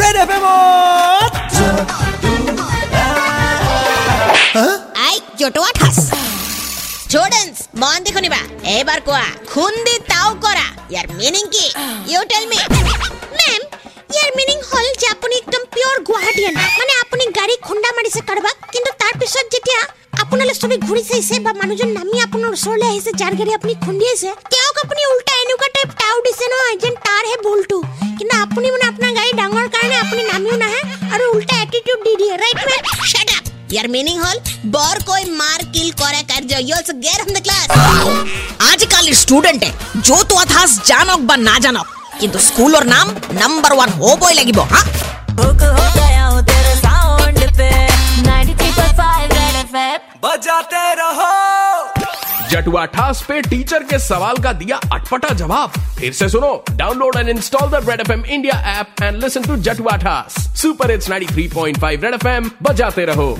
Red FM এম আই জটোয়া Thas students মন দেখো নিবা। এবার কোয়া খুন্দি তাও করা। ইয়ার মিনিং কি? ইউ টেল মি ম্যাম ইয়ার মিনিং হল যে আপুনি একদম পিওর গুৱাহাটীয়ান মানে আপুনি গাড়ী খুন্দা মাৰিছে কাৰোবাক কিন্তু তাৰ পিছত যেতিয়া আপোনালৈ চবে ঘূৰি চাইছে বা মানুহজন নামি আপোনাৰ ওচৰলৈ আহিছে যাৰ গাড়ী আপুনি খুন্দি খুন্দিয়াইছে তেওঁক আপুনি উল্টা attitude दीदी right man shut up your meaning hall bore koi मार kill करे कर जो you also get on the class आजकल स्टूडेंट है जो तो अथास जानक बा ना जानक किंतु स्कूल और नाम नंबर वन हो बोय लगिबो हाँ 93.5 बजाते रहो जटुआ ठास पे टीचर के सवाल का दिया अटपटा जवाब। फिर से सुनो download and install the Red F India app and listen to Jatua Thas super it's 93.5 Red F बजाते रहो।